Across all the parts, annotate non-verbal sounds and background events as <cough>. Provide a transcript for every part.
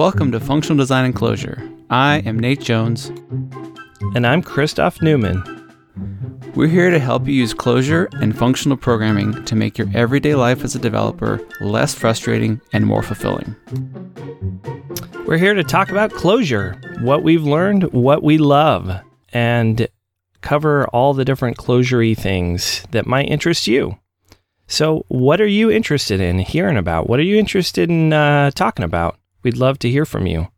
welcome to Functional Design and Clojure. I am Nate Jones. And I'm Christoph Neumann. We're here to help you use Clojure and functional programming to make your everyday life as a developer less frustrating and more fulfilling. We're here to talk about Clojure, what we've learned, what we love, and cover all the different Clojure things that might interest you. So, what are you interested in hearing about? What are you interested in uh, talking about? We'd love to hear from you.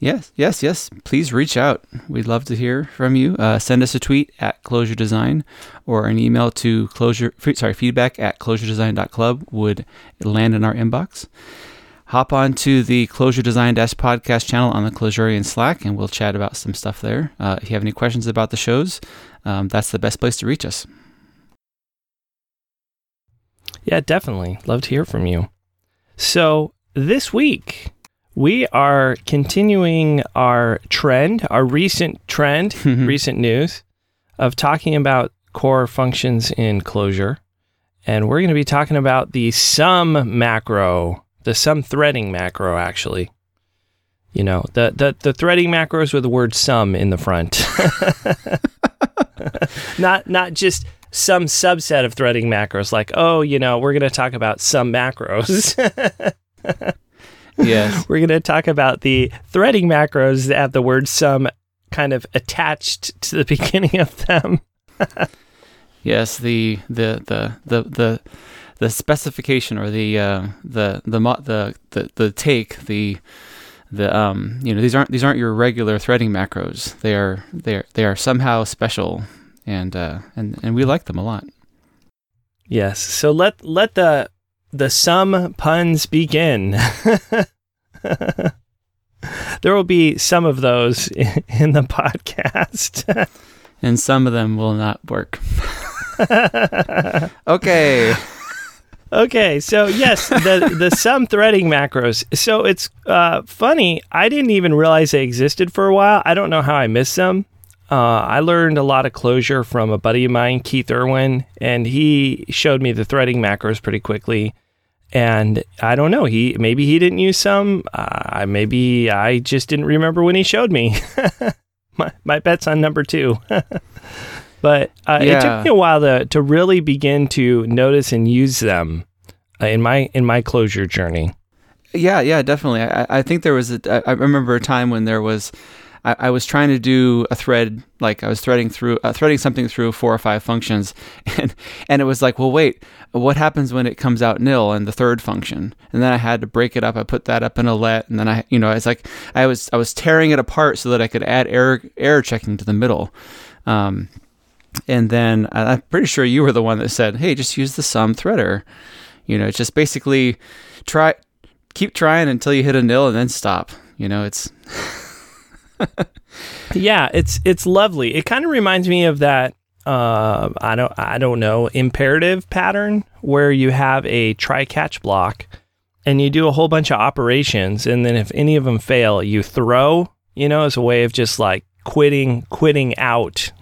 Yes, yes, yes. Please reach out. We'd love to hear from you. Uh, send us a tweet at Clojure Design or an email to clojure sorry feedback at clojuredesign.club would land in our inbox. Hop on to the Clojure Design Dash podcast channel on the Clojurian Slack, and we'll chat about some stuff there. Uh, if you have any questions about the shows, um, that's the best place to reach us. Yeah, definitely. Love to hear from you. So, this week, we are continuing our trend, our recent trend, <laughs> mm-hmm. recent news of talking about core functions in Clojure. And we're going to be talking about the some macro, the some threading macro, actually. You know, the, the, the threading macros with the word some in the front. <laughs> not, not just some subset of threading macros, like, oh, you know, we're going to talk about some macros. <laughs> yes. <laughs> We're going to talk about the threading macros that have the word some kind of attached to the <laughs> beginning of them. yes, the, the the the the the specification or the uh, the, the the the the take the the um you know these aren't these aren't your regular threading macros. They are they are they are somehow special and uh and and we like them a lot. Yes. So let let the the sum puns begin. <laughs> there will be some of those in, <laughs> in the podcast. <laughs> and some of them will not work. okay. Okay, so yes, the the some threading macros. So it's uh, funny. I didn't even realize they existed for a while. I don't know how I missed them. Uh, I learned a lot of Clojure from a buddy of mine, Keith Irwin, and he showed me the threading macros pretty quickly and I don't know. He maybe he didn't use some. Uh, maybe I just didn't remember when he showed me. <laughs> my my bet's on number two. <laughs> but uh, yeah. it took me a while to to really begin to notice and use them uh, in my in my Clojure journey. Yeah, yeah, definitely. I, I think there was a. I remember a time when there was I, I, was trying to do a thread, like I was threading through, uh, threading something through four or five functions, <laughs> and and it was like, well, wait, what happens when it comes out nil in the third function? And then I had to break it up. I put that up in a let, and then I, you know, it's like I was I was tearing it apart so that I could add error error checking to the middle. Um, and then I'm pretty sure you were the one that said, "Hey, just use the some threader." You know, just basically try, keep trying until you hit a nil, and then stop. You know, it's <laughs> <laughs> yeah, it's it's lovely. It kind of reminds me of that uh, I don't I don't know imperative pattern where you have a try catch block and you do a whole bunch of operations and then if any of them fail you throw you know as a way of just like quitting quitting out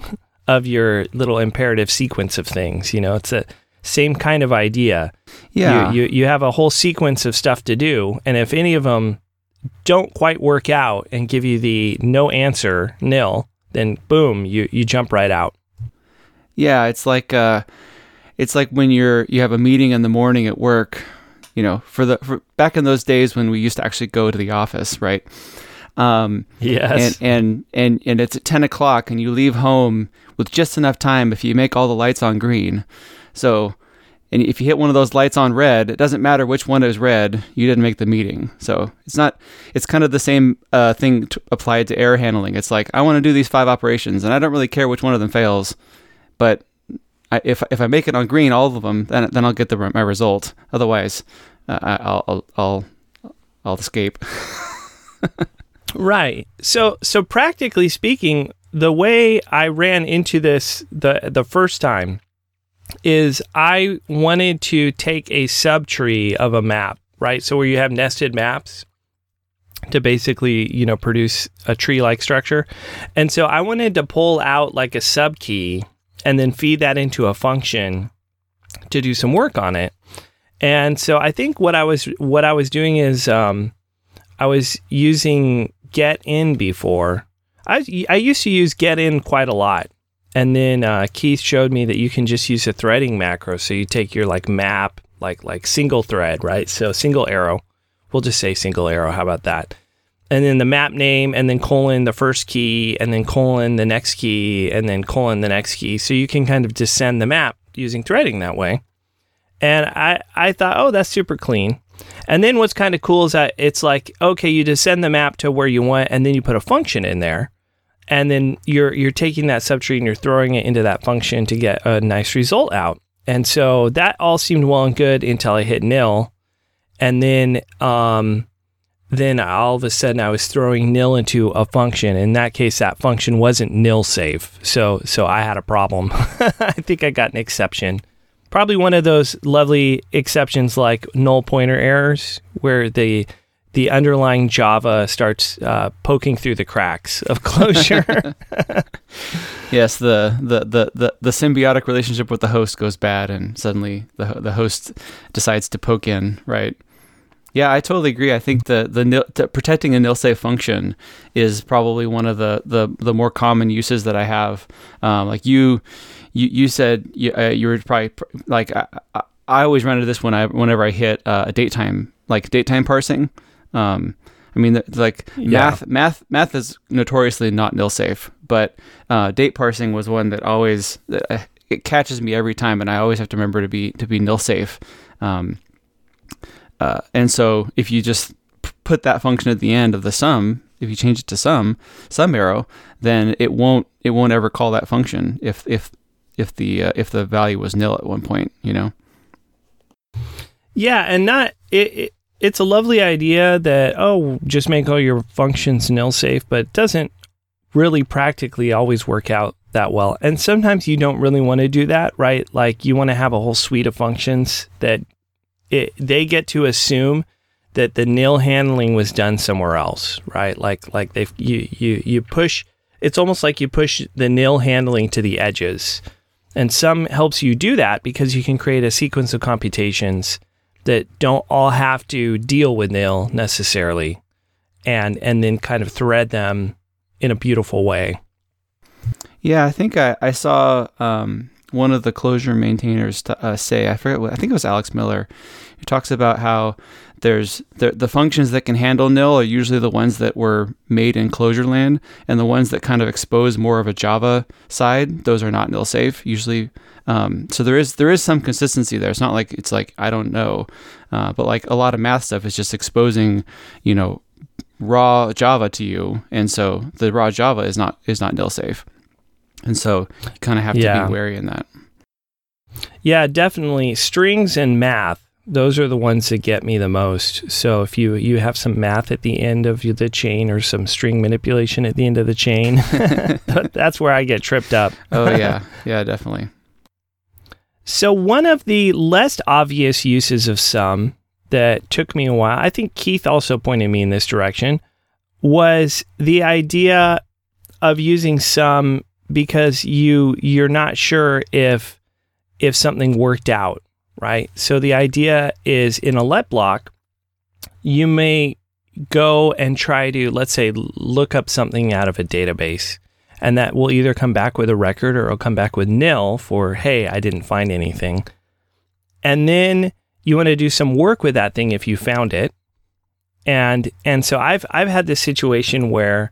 of your little imperative sequence of things you know? It's a same kind of idea. Yeah. you, you, you have a whole sequence of stuff to do and if any of them don't quite work out and give you the no answer nil, then boom, you you jump right out. Yeah, it's like uh, it's like when you're you have a meeting in the morning at work. You know, for the for back in those days when we used to actually go to the office, right? Um, yes. And, and and and it's at ten o'clock, and you leave home with just enough time if you make all the lights on green. So and if you hit one of those lights on red, it doesn't matter which one is red, you didn't make the meeting. So it's not, it's kind of the same uh, thing t- applied to error handling. It's like, I want to do these five operations and I don't really care which one of them fails, but I, if, if I make it on green, all of them, then, then I'll get the, my result. Otherwise, uh, I'll, I'll, I'll, I'll escape. <laughs> right. So, so practically speaking, the way I ran into this the the first time is I wanted to take a subtree of a map, right? So where you have nested maps to basically, you know, produce a tree-like structure. And so I wanted to pull out like a subkey and then feed that into a function to do some work on it. And so I think what I was what I was doing is um, I was using get in before. I I used to use get in quite a lot. And then uh, Keith showed me that you can just use a threading macro. So you take your like map, like like single thread, right? So single arrow. We'll just say single arrow. How about that? And then the map name, and then colon the first key, and then colon the next key, and then colon the next key. So you can kind of descend the map using threading that way. And I I thought, oh, that's super clean. And then what's kind of cool is that it's like, okay, you descend the map to where you want, and then you put a function in there and then you're you're taking that subtree and you're throwing it into that function to get a nice result out. And so that all seemed well and good until I hit nil, and then um, then all of a sudden I was throwing nil into a function. In that case, that function wasn't nil safe, so so I had a problem. <laughs> I think I got an exception. Probably one of those lovely exceptions like null pointer errors, where the the underlying Java starts uh, poking through the cracks of Clojure. <laughs> yes, the, the, the, the, the symbiotic relationship with the host goes bad, and suddenly the the host decides to poke in, right? Yeah, I totally agree. I think the the nil, protecting a nil safe function is probably one of the, the, the more common uses that I have. Um, like you, you you said you, uh, you were probably like I, I, always run into this when I whenever I hit uh, a datetime like datetime parsing. Um, I mean, like yeah. math, math, math is notoriously not nil safe, but uh, date parsing was one that always uh, it catches me every time, and I always have to remember to be to be nil safe. Um, uh, and so, if you just p- put that function at the end of the some, if you change it to some some arrow, then it won't it won't ever call that function if if if the uh, if the value was nil at one point, you know. Yeah, and not it, it it's a lovely idea that oh just make all your functions nil safe but it doesn't really practically always work out that well. And sometimes you don't really want to do that right? Like you want to have a whole suite of functions that it, they get to assume that the nil handling was done somewhere else right? Like like they you you you push it's almost like you push the nil handling to the edges. And some helps you do that because you can create a sequence of computations that don't all have to deal with nil necessarily and and then kind of thread them in a beautiful way. Yeah, I think I, I saw um, one of the Clojure maintainers uh, say, I forget what, I think it was Alex Miller, who talks about how there's the, the functions that can handle nil are usually the ones that were made in Clojure land, and the ones that kind of expose more of a Java side, those are not nil safe. Usually um, so there is there is some consistency there. It's not like it's like I don't know, uh, but like a lot of math stuff is just exposing, you know, raw Java to you, and so the raw Java is not is not nil safe, and so you kind of have yeah. to be wary in that. Yeah, definitely. Strings and math those are the ones that get me the most. So if you you have some math at the end of the chain or some string manipulation at the end of the chain, <laughs> that's where I get tripped up. <laughs> oh yeah, <laughs> yeah, definitely. So, one of the less obvious uses of some that took me a while, I think Keith also pointed me in this direction, was the idea of using some because you you're not sure if if something worked out, right? So the idea is in a let block, you may go and try to let's say look up something out of a database and that will either come back with a record or it'll come back with nil for, hey, I didn't find anything. And then you want to do some work with that thing if you found it. And and so I've I've had this situation where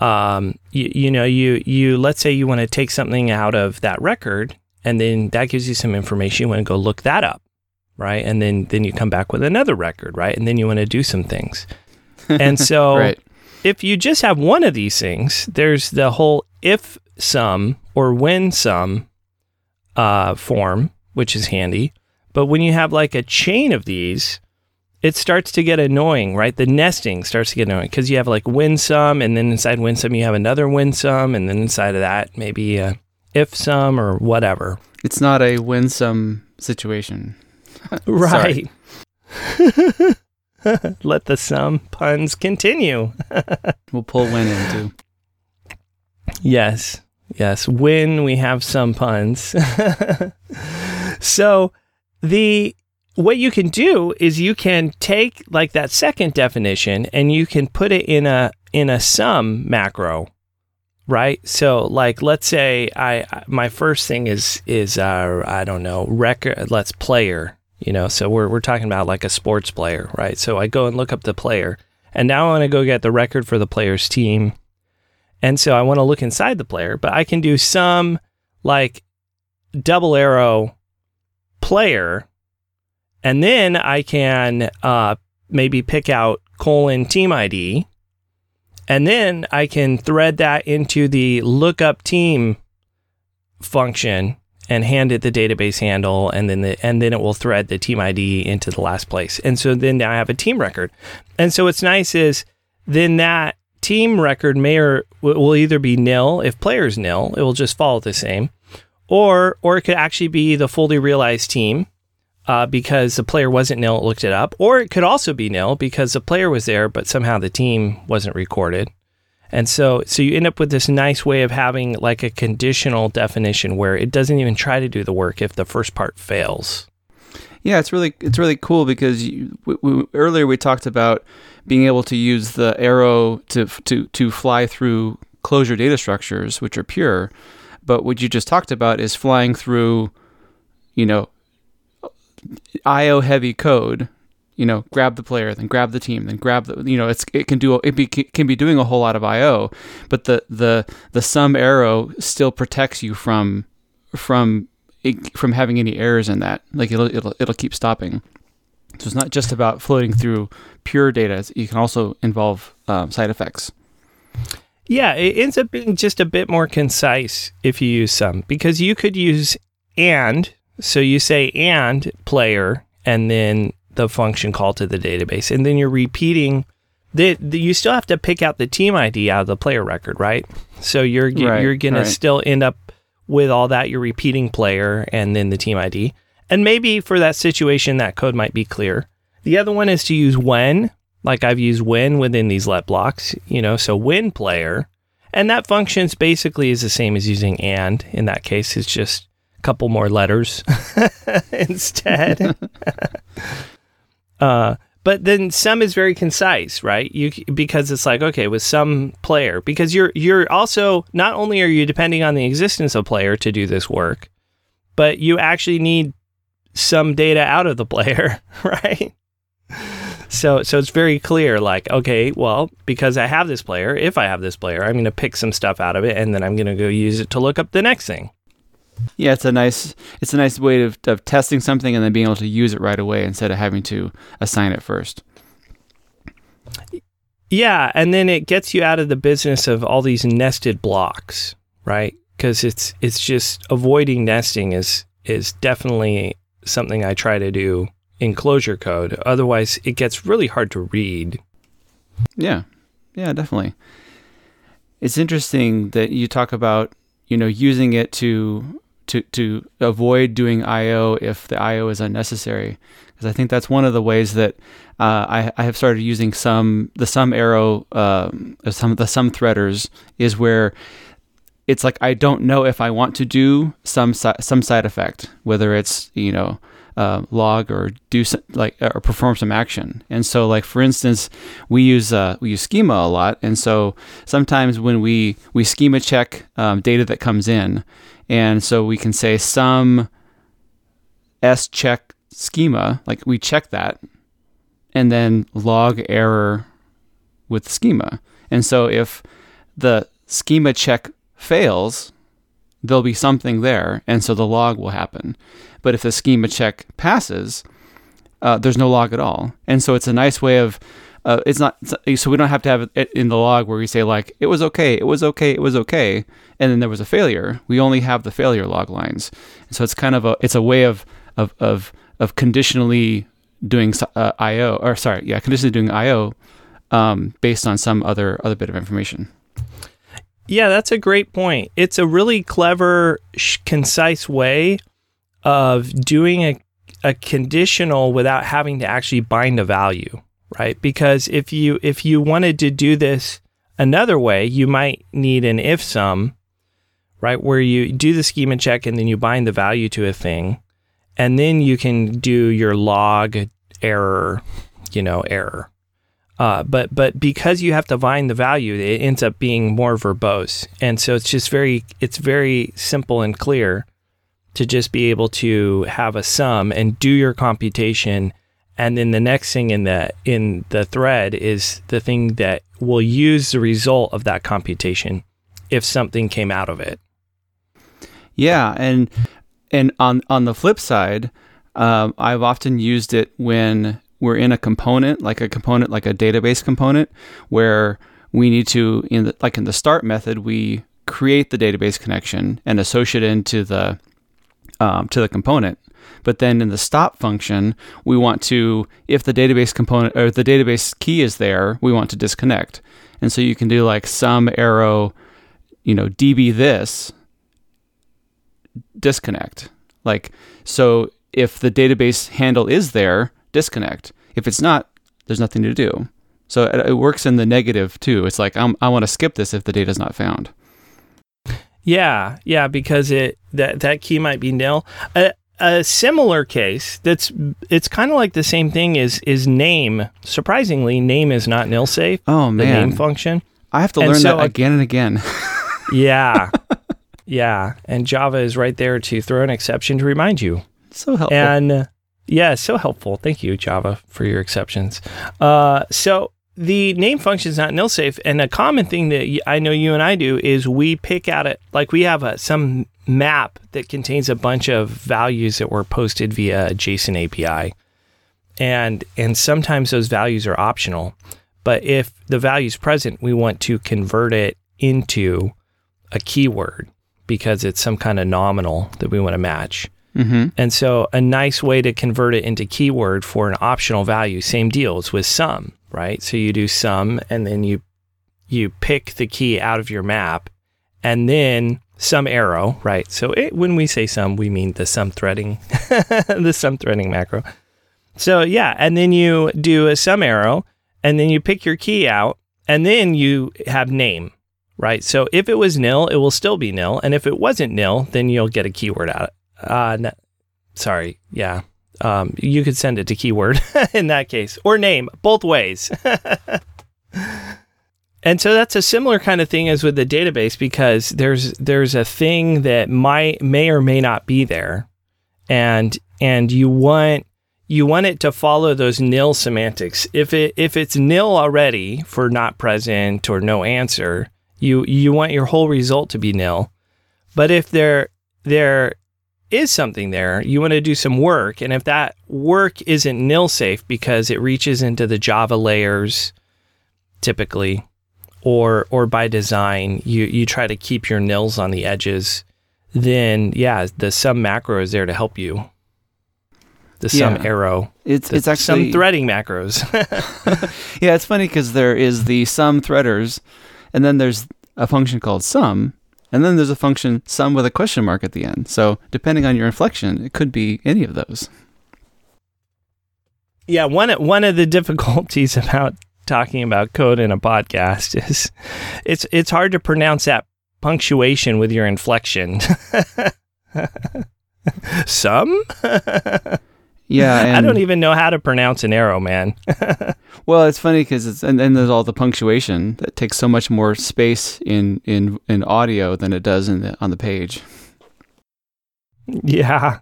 um you, you know you you let's say you want to take something out of that record and then that gives you some information. You want to go look that up right? And then then you come back with another record right? And then you want to do some things. And <laughs> so right. if you just have one of these things, there's the whole if some or when some uh, form, which is handy. But when you have like a chain of these, it starts to get annoying, right? The nesting starts to get annoying because you have like when some, and then inside when some you have another when some, and then inside of that maybe a if some or whatever. It's not a sum situation, <laughs> right? <laughs> Let the sum puns continue. <laughs> we'll pull when in too. Yes. Yes. When we have some puns. so the what you can do is you can take like that second definition and you can put it in a in a some macro right? So like let's say i my first thing is is uh i don't know record let's player you know? So we're, we're talking about like a sports player right? So i go and look up the player and now i want to go get the record for the player's team. And so i want to look inside the player but i can do some like double arrow player and then I can uh, maybe pick out colon team ID. And then I can thread that into the lookup team function and hand it the database handle and then the, and then it will thread the team ID into the last place. And so then I have a team record. And so what's nice is then that team record may or will either be nil if player's nil, it will just follow the same, or or it could actually be the fully realized team uh, because the player wasn't nil, it looked it up, or it could also be nil because the player was there, but somehow the team wasn't recorded. And so, so you end up with this nice way of having like a conditional definition where it doesn't even try to do the work if the first part fails. Yeah, it's really it's really cool because you, we, we, earlier we talked about being able to use the arrow to to to fly through Clojure data structures, which are pure. But what you just talked about is flying through, you know, IO heavy code, you know, grab the player, then grab the team, then grab the, you know, it's it can do it be, can be doing a whole lot of IO, but the the the some arrow still protects you from from from having any errors in that. Like it'll it'll it'll keep stopping. So it's not just about floating through pure data. You can also involve um, side effects. Yeah, it ends up being just a bit more concise if you use some because you could use and so you say and player and then the function call to the database. And then you're repeating the, the, you still have to pick out the team ID out of the player record, right? So you're right, you're going right. to still end up with all that you're repeating player and then the team ID. And maybe for that situation that code might be clear. The other one is to use when, like I've used when within these let blocks, you know, so when player. And that functions basically is the same as using and in that case. It's just couple more letters <laughs> instead. <laughs> uh, but then some is very concise, right? You because it's like okay, with some player because you're you're also not only are you depending on the existence of player to do this work, but you actually need some data out of the player, <laughs> right? So so it's very clear like okay, well, because I have this player, if I have this player, I'm going to pick some stuff out of it and then I'm going to go use it to look up the next thing. Yeah, it's a nice it's a nice way of, of testing something and then being able to use it right away instead of having to assign it first. Yeah, and then it gets you out of the business of all these nested blocks, right? Because it's it's just avoiding nesting is is definitely something I try to do in Clojure code. Otherwise, it gets really hard to read. Yeah, yeah, definitely. It's interesting that you talk about you know using it to to to avoid doing I/O if the I/O is unnecessary, because I think that's one of the ways that uh, I, I have started using some the some arrow um, some the some threaders is where it's like I don't know if I want to do some some side effect, whether it's you know uh, log or do some, like or perform some action. And so, like for instance, we use uh, we use schema a lot, and so sometimes when we we schema check um, data that comes in, and so we can say some s check schema, like we check that, and then log error with schema. And so if the schema check fails, there'll be something there, and so the log will happen. But if the schema check passes, uh, there's no log at all. And so it's a nice way of uh, it's not so we don't have to have it in the log where we say like it was okay, it was okay, it was okay, and then there was a failure. We only have the failure log lines. And so it's kind of a it's a way of of of of conditionally doing uh, IO or sorry, yeah, conditionally doing IO um, based on some other other bit of information. Yeah, that's a great point. It's a really clever, sh- concise way of doing a, a conditional without having to actually bind a value, right? Because if you if you wanted to do this another way, you might need an if some, right, where you do the schema check and then you bind the value to a thing, and then you can do your log error, you know, error. Uh, but but because you have to bind the value, it ends up being more verbose, and so it's just very it's very simple and clear to just be able to have a some and do your computation, and then the next thing in the in the thread is the thing that will use the result of that computation if something came out of it. Yeah, and and on on the flip side, um, I've often used it when we're in a component, like a component, like a database component, where we need to, in the, like in the start method, we create the database connection and associate it into the um, to the component. But then in the stop function, we want to, if the database component or the database key is there, we want to disconnect. And so you can do like some arrow, you know, db this disconnect. Like so, if the database handle is there, disconnect. If it's not, there's nothing to do. So it, it works in the negative too. It's like I'm, I want to skip this if the data is not found. Yeah, yeah, because it that that key might be nil. A, a similar case that's it's kind of like the same thing is is name. Surprisingly, name is not nil safe. Oh man, the name function. I have to And learn so that again and again. <laughs> Yeah, yeah, and Java is right there to throw an exception to remind you. so helpful. And uh, yeah, so helpful. Thank you, Java, for your exceptions. Uh, so the name function is not nil safe, and a common thing that I know you and I do is we pick out it like we have a some map that contains a bunch of values that were posted via a JSON API, and and sometimes those values are optional. But if the value is present, we want to convert it into a keyword because it's some kind of nominal that we want to match. mm-hmm. And so a nice way to convert it into keyword for an optional value, same deals with some, right? So you do some and then you you pick the key out of your map and then some arrow, right? So it, when we say some, we mean the some threading, <laughs> the some threading macro. So yeah, and then you do a some arrow and then you pick your key out and then you have name, right? So if it was nil, it will still be nil. And if it wasn't nil, then you'll get a keyword out. Uh, no, sorry. Yeah. Um, you could send it to keyword <laughs> in that case or name, both ways. <laughs> and so that's a similar kind of thing as with the database because there's there's a thing that might may or may not be there, and and you want you want it to follow those nil semantics. If it if it's nil already for not present or no answer, you you want your whole result to be nil. But if there there is something there, you want to do some work, and if that work isn't nil safe because it reaches into the Java layers, typically, or or by design, you you try to keep your nils on the edges. Then yeah, the some macro is there to help you. The some Yeah. arrow, It's the it's actually some threading macros. <laughs> <laughs> yeah. It's funny because there is the some threaders, and then there's a function called some, and then there's a function some with a question mark at the end. So depending on your inflection, it could be any of those. Yeah, one one of the <laughs> difficulties about talking about code in a podcast is it's it's hard to pronounce that punctuation with your inflection. <laughs> Some? <laughs> Yeah, <laughs> I don't even know how to pronounce an arrow, man. <laughs> Well, it's funny because it's and then there's all the punctuation that takes so much more space in in in audio than it does in the on the page. yeah.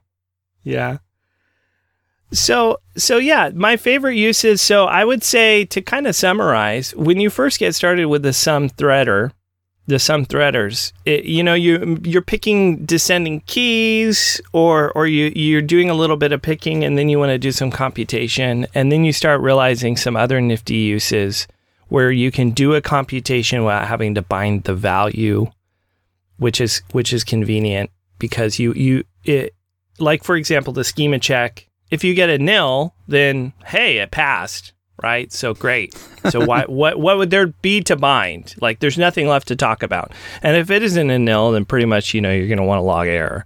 Yeah. So so yeah, my favorite uses so I would say to kind of summarize, when you first get started with the some threader, the some threaders, it, you know, you you're picking descending keys or or you you're doing a little bit of picking and then you want to do some computation and then you start realizing some other nifty uses where you can do a computation without having to bind the value which is which is convenient because you you it like for example the schema check. If you get a nil then hey it passed right? So great. So why <laughs> what what would there be to bind? Like there's nothing left to talk about. And if it isn't a nil then pretty much you know you're going to want to log error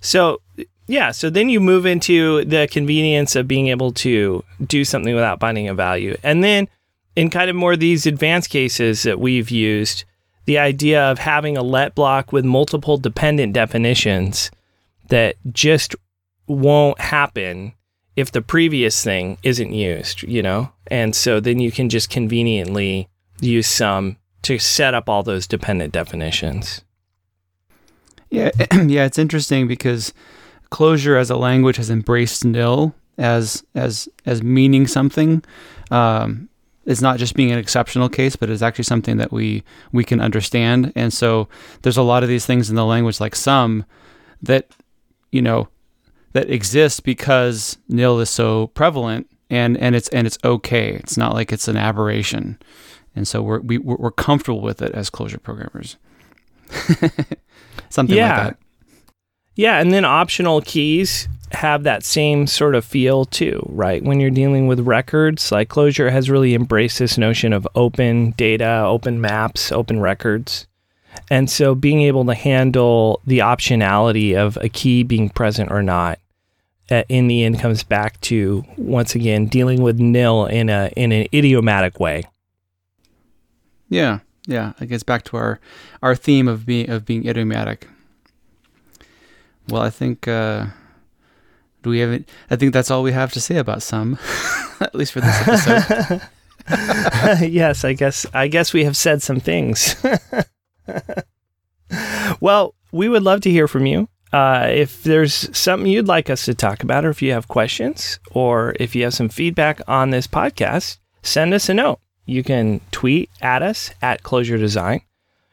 so yeah so then you move into the convenience of being able to do something without binding a value. And then in kind of more these advanced cases that we've used the idea of having a let block with multiple dependent definitions that just won't happen if the previous thing isn't used, you know? And so then you can just conveniently use some to set up all those dependent definitions. Yeah, <clears throat> yeah, it's interesting because Clojure as a language has embraced nil as as as meaning something. Um, it's not just being an exceptional case, but it's actually something that we we can understand. And so there's a lot of these things in the language, like some, that you know that exists because nil is so prevalent, and and it's and it's okay. It's not like it's an aberration, and so we're we, we're comfortable with it as Clojure programmers. <laughs> something yeah. like that. Yeah, and then optional keys have that same sort of feel too, right? When you're dealing with records, like Clojure has really embraced this notion of open data, open maps, open records. And so being able to handle the optionality of a key being present or not in the end comes back to once again dealing with nil in a in an idiomatic way. Yeah, yeah, it gets back to our our theme of being of being idiomatic. Well, I think uh, do we have? I think that's all we have to say about some, <laughs> at least for this episode. <laughs> yes, I guess I guess we have said some things. <laughs> well, we would love to hear from you. Uh, if there's something you'd like us to talk about, or if you have questions, or if you have some feedback on this podcast, send us a note. You can tweet at us at Clojure Design.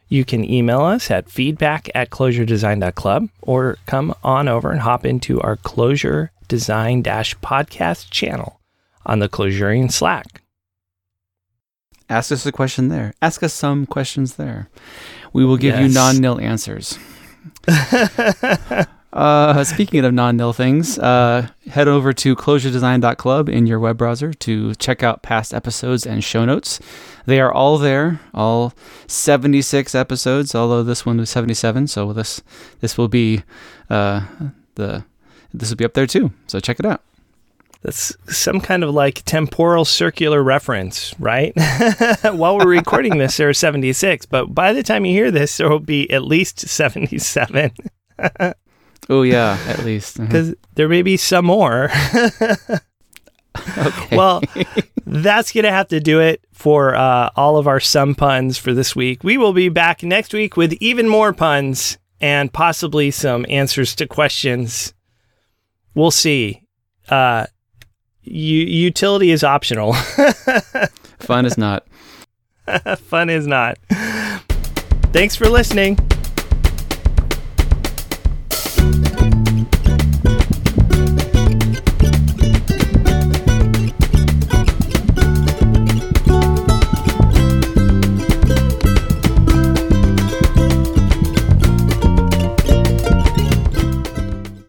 You can email us at feedback at clojuredesign.club or come on over and hop into our Clojure Design Dash podcast channel on the Clojurian Slack. Ask us a question there. Ask us some questions there. We will give yes. you non nil answers. <laughs> Uh, speaking of non-nil things, uh, head over to clojuredesign.club in your web browser to check out past episodes and show notes. They are all there, all 76 episodes, although this one was 77, so this this will be uh, the this will be up there too. So check it out. That's some kind of like temporal circular reference, right? <laughs> While we're recording this, there are 76, but by the time you hear this, there will be at least 77. <laughs> Oh yeah, at least because uh-huh. there may be some more. <laughs> okay. Well, that's gonna have to do it for uh, all of our sum puns for this week. We will be back next week with even more puns and possibly some answers to questions. We'll see. Uh, u- utility is optional. <laughs> Fun is not. Fun is not. Thanks for listening.